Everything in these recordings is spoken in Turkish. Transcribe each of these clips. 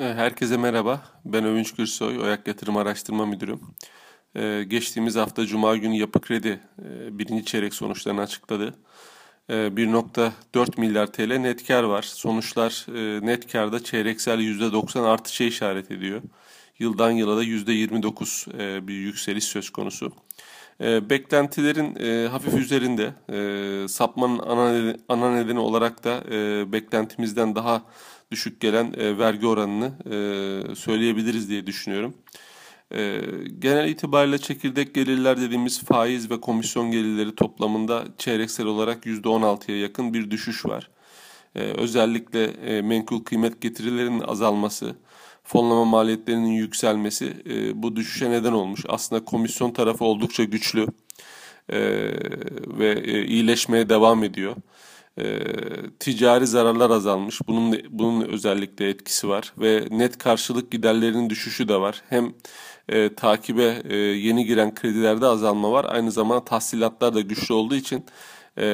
E, herkese merhaba. Ben Övünç Gürsoy, Oyak Yatırım Araştırma Müdürüm. Ee, geçtiğimiz hafta Cuma günü Yapı Kredi e, birinci çeyrek sonuçlarını açıkladı. Ee, 1.4 milyar TL net kar var. Sonuçlar e, net karda çeyreksel %90 artışa işaret ediyor. Yıldan yıla da %29 e, bir yükseliş söz konusu. E, beklentilerin e, hafif üzerinde e, sapmanın ana nedeni, ana nedeni olarak da e, beklentimizden daha düşük gelen e, vergi oranını e, söyleyebiliriz diye düşünüyorum. E, genel itibariyle çekirdek gelirler dediğimiz faiz ve komisyon gelirleri toplamında çeyreksel olarak %16'ya yakın bir düşüş var. E, özellikle e, menkul kıymet getirilerinin azalması, fonlama maliyetlerinin yükselmesi e, bu düşüşe neden olmuş. Aslında komisyon tarafı oldukça güçlü e, ve e, iyileşmeye devam ediyor. E, ticari zararlar azalmış. Bunun bunun özellikle etkisi var ve net karşılık giderlerinin düşüşü de var. Hem e, takibe e, yeni giren kredilerde azalma var. Aynı zamanda tahsilatlar da güçlü olduğu için e,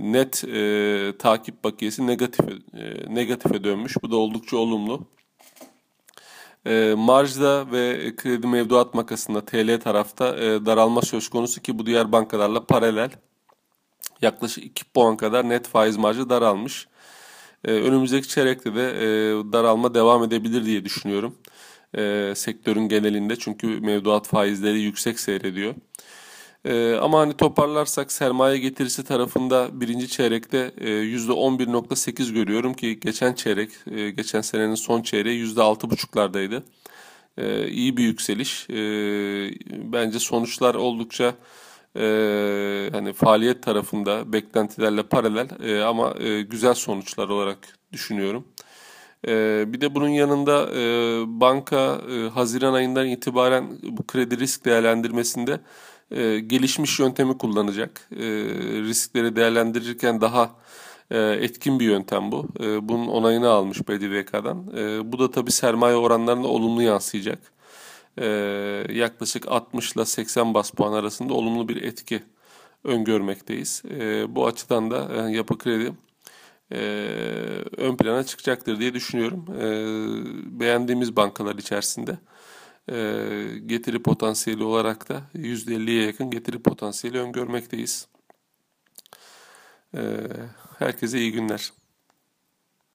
net e, takip bakiyesi negatif e, negatife dönmüş. Bu da oldukça olumlu. E, marjda ve kredi mevduat makasında TL tarafta e, daralma söz konusu ki bu diğer bankalarla paralel. Yaklaşık 2 puan kadar net faiz marjı daralmış. E, önümüzdeki çeyrekte de e, daralma devam edebilir diye düşünüyorum. E, sektörün genelinde çünkü mevduat faizleri yüksek seyrediyor. Ee, ama hani toparlarsak sermaye getirisi tarafında birinci çeyrekte e, %11.8 görüyorum ki geçen çeyrek, e, geçen senenin son çeyreği %6.5'lardaydı. E, iyi bir yükseliş. E, bence sonuçlar oldukça e, hani faaliyet tarafında beklentilerle paralel e, ama e, güzel sonuçlar olarak düşünüyorum. E, bir de bunun yanında e, banka e, Haziran ayından itibaren bu kredi risk değerlendirmesinde e, gelişmiş yöntemi kullanacak. E, riskleri değerlendirirken daha e, etkin bir yöntem bu. E, bunun onayını almış BDDK'dan. E, bu da tabii sermaye oranlarına olumlu yansıyacak. E, yaklaşık 60 ile 80 bas puan arasında olumlu bir etki öngörmekteyiz. E, bu açıdan da e, yapı kredi e, ön plana çıkacaktır diye düşünüyorum. E, beğendiğimiz bankalar içerisinde getiri potansiyeli olarak da %50'ye yakın getiri potansiyeli öngörmekteyiz. E, herkese iyi günler.